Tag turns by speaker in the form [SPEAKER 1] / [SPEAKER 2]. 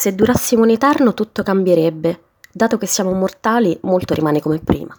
[SPEAKER 1] Se durassimo in eterno tutto cambierebbe, dato che siamo mortali molto rimane come prima.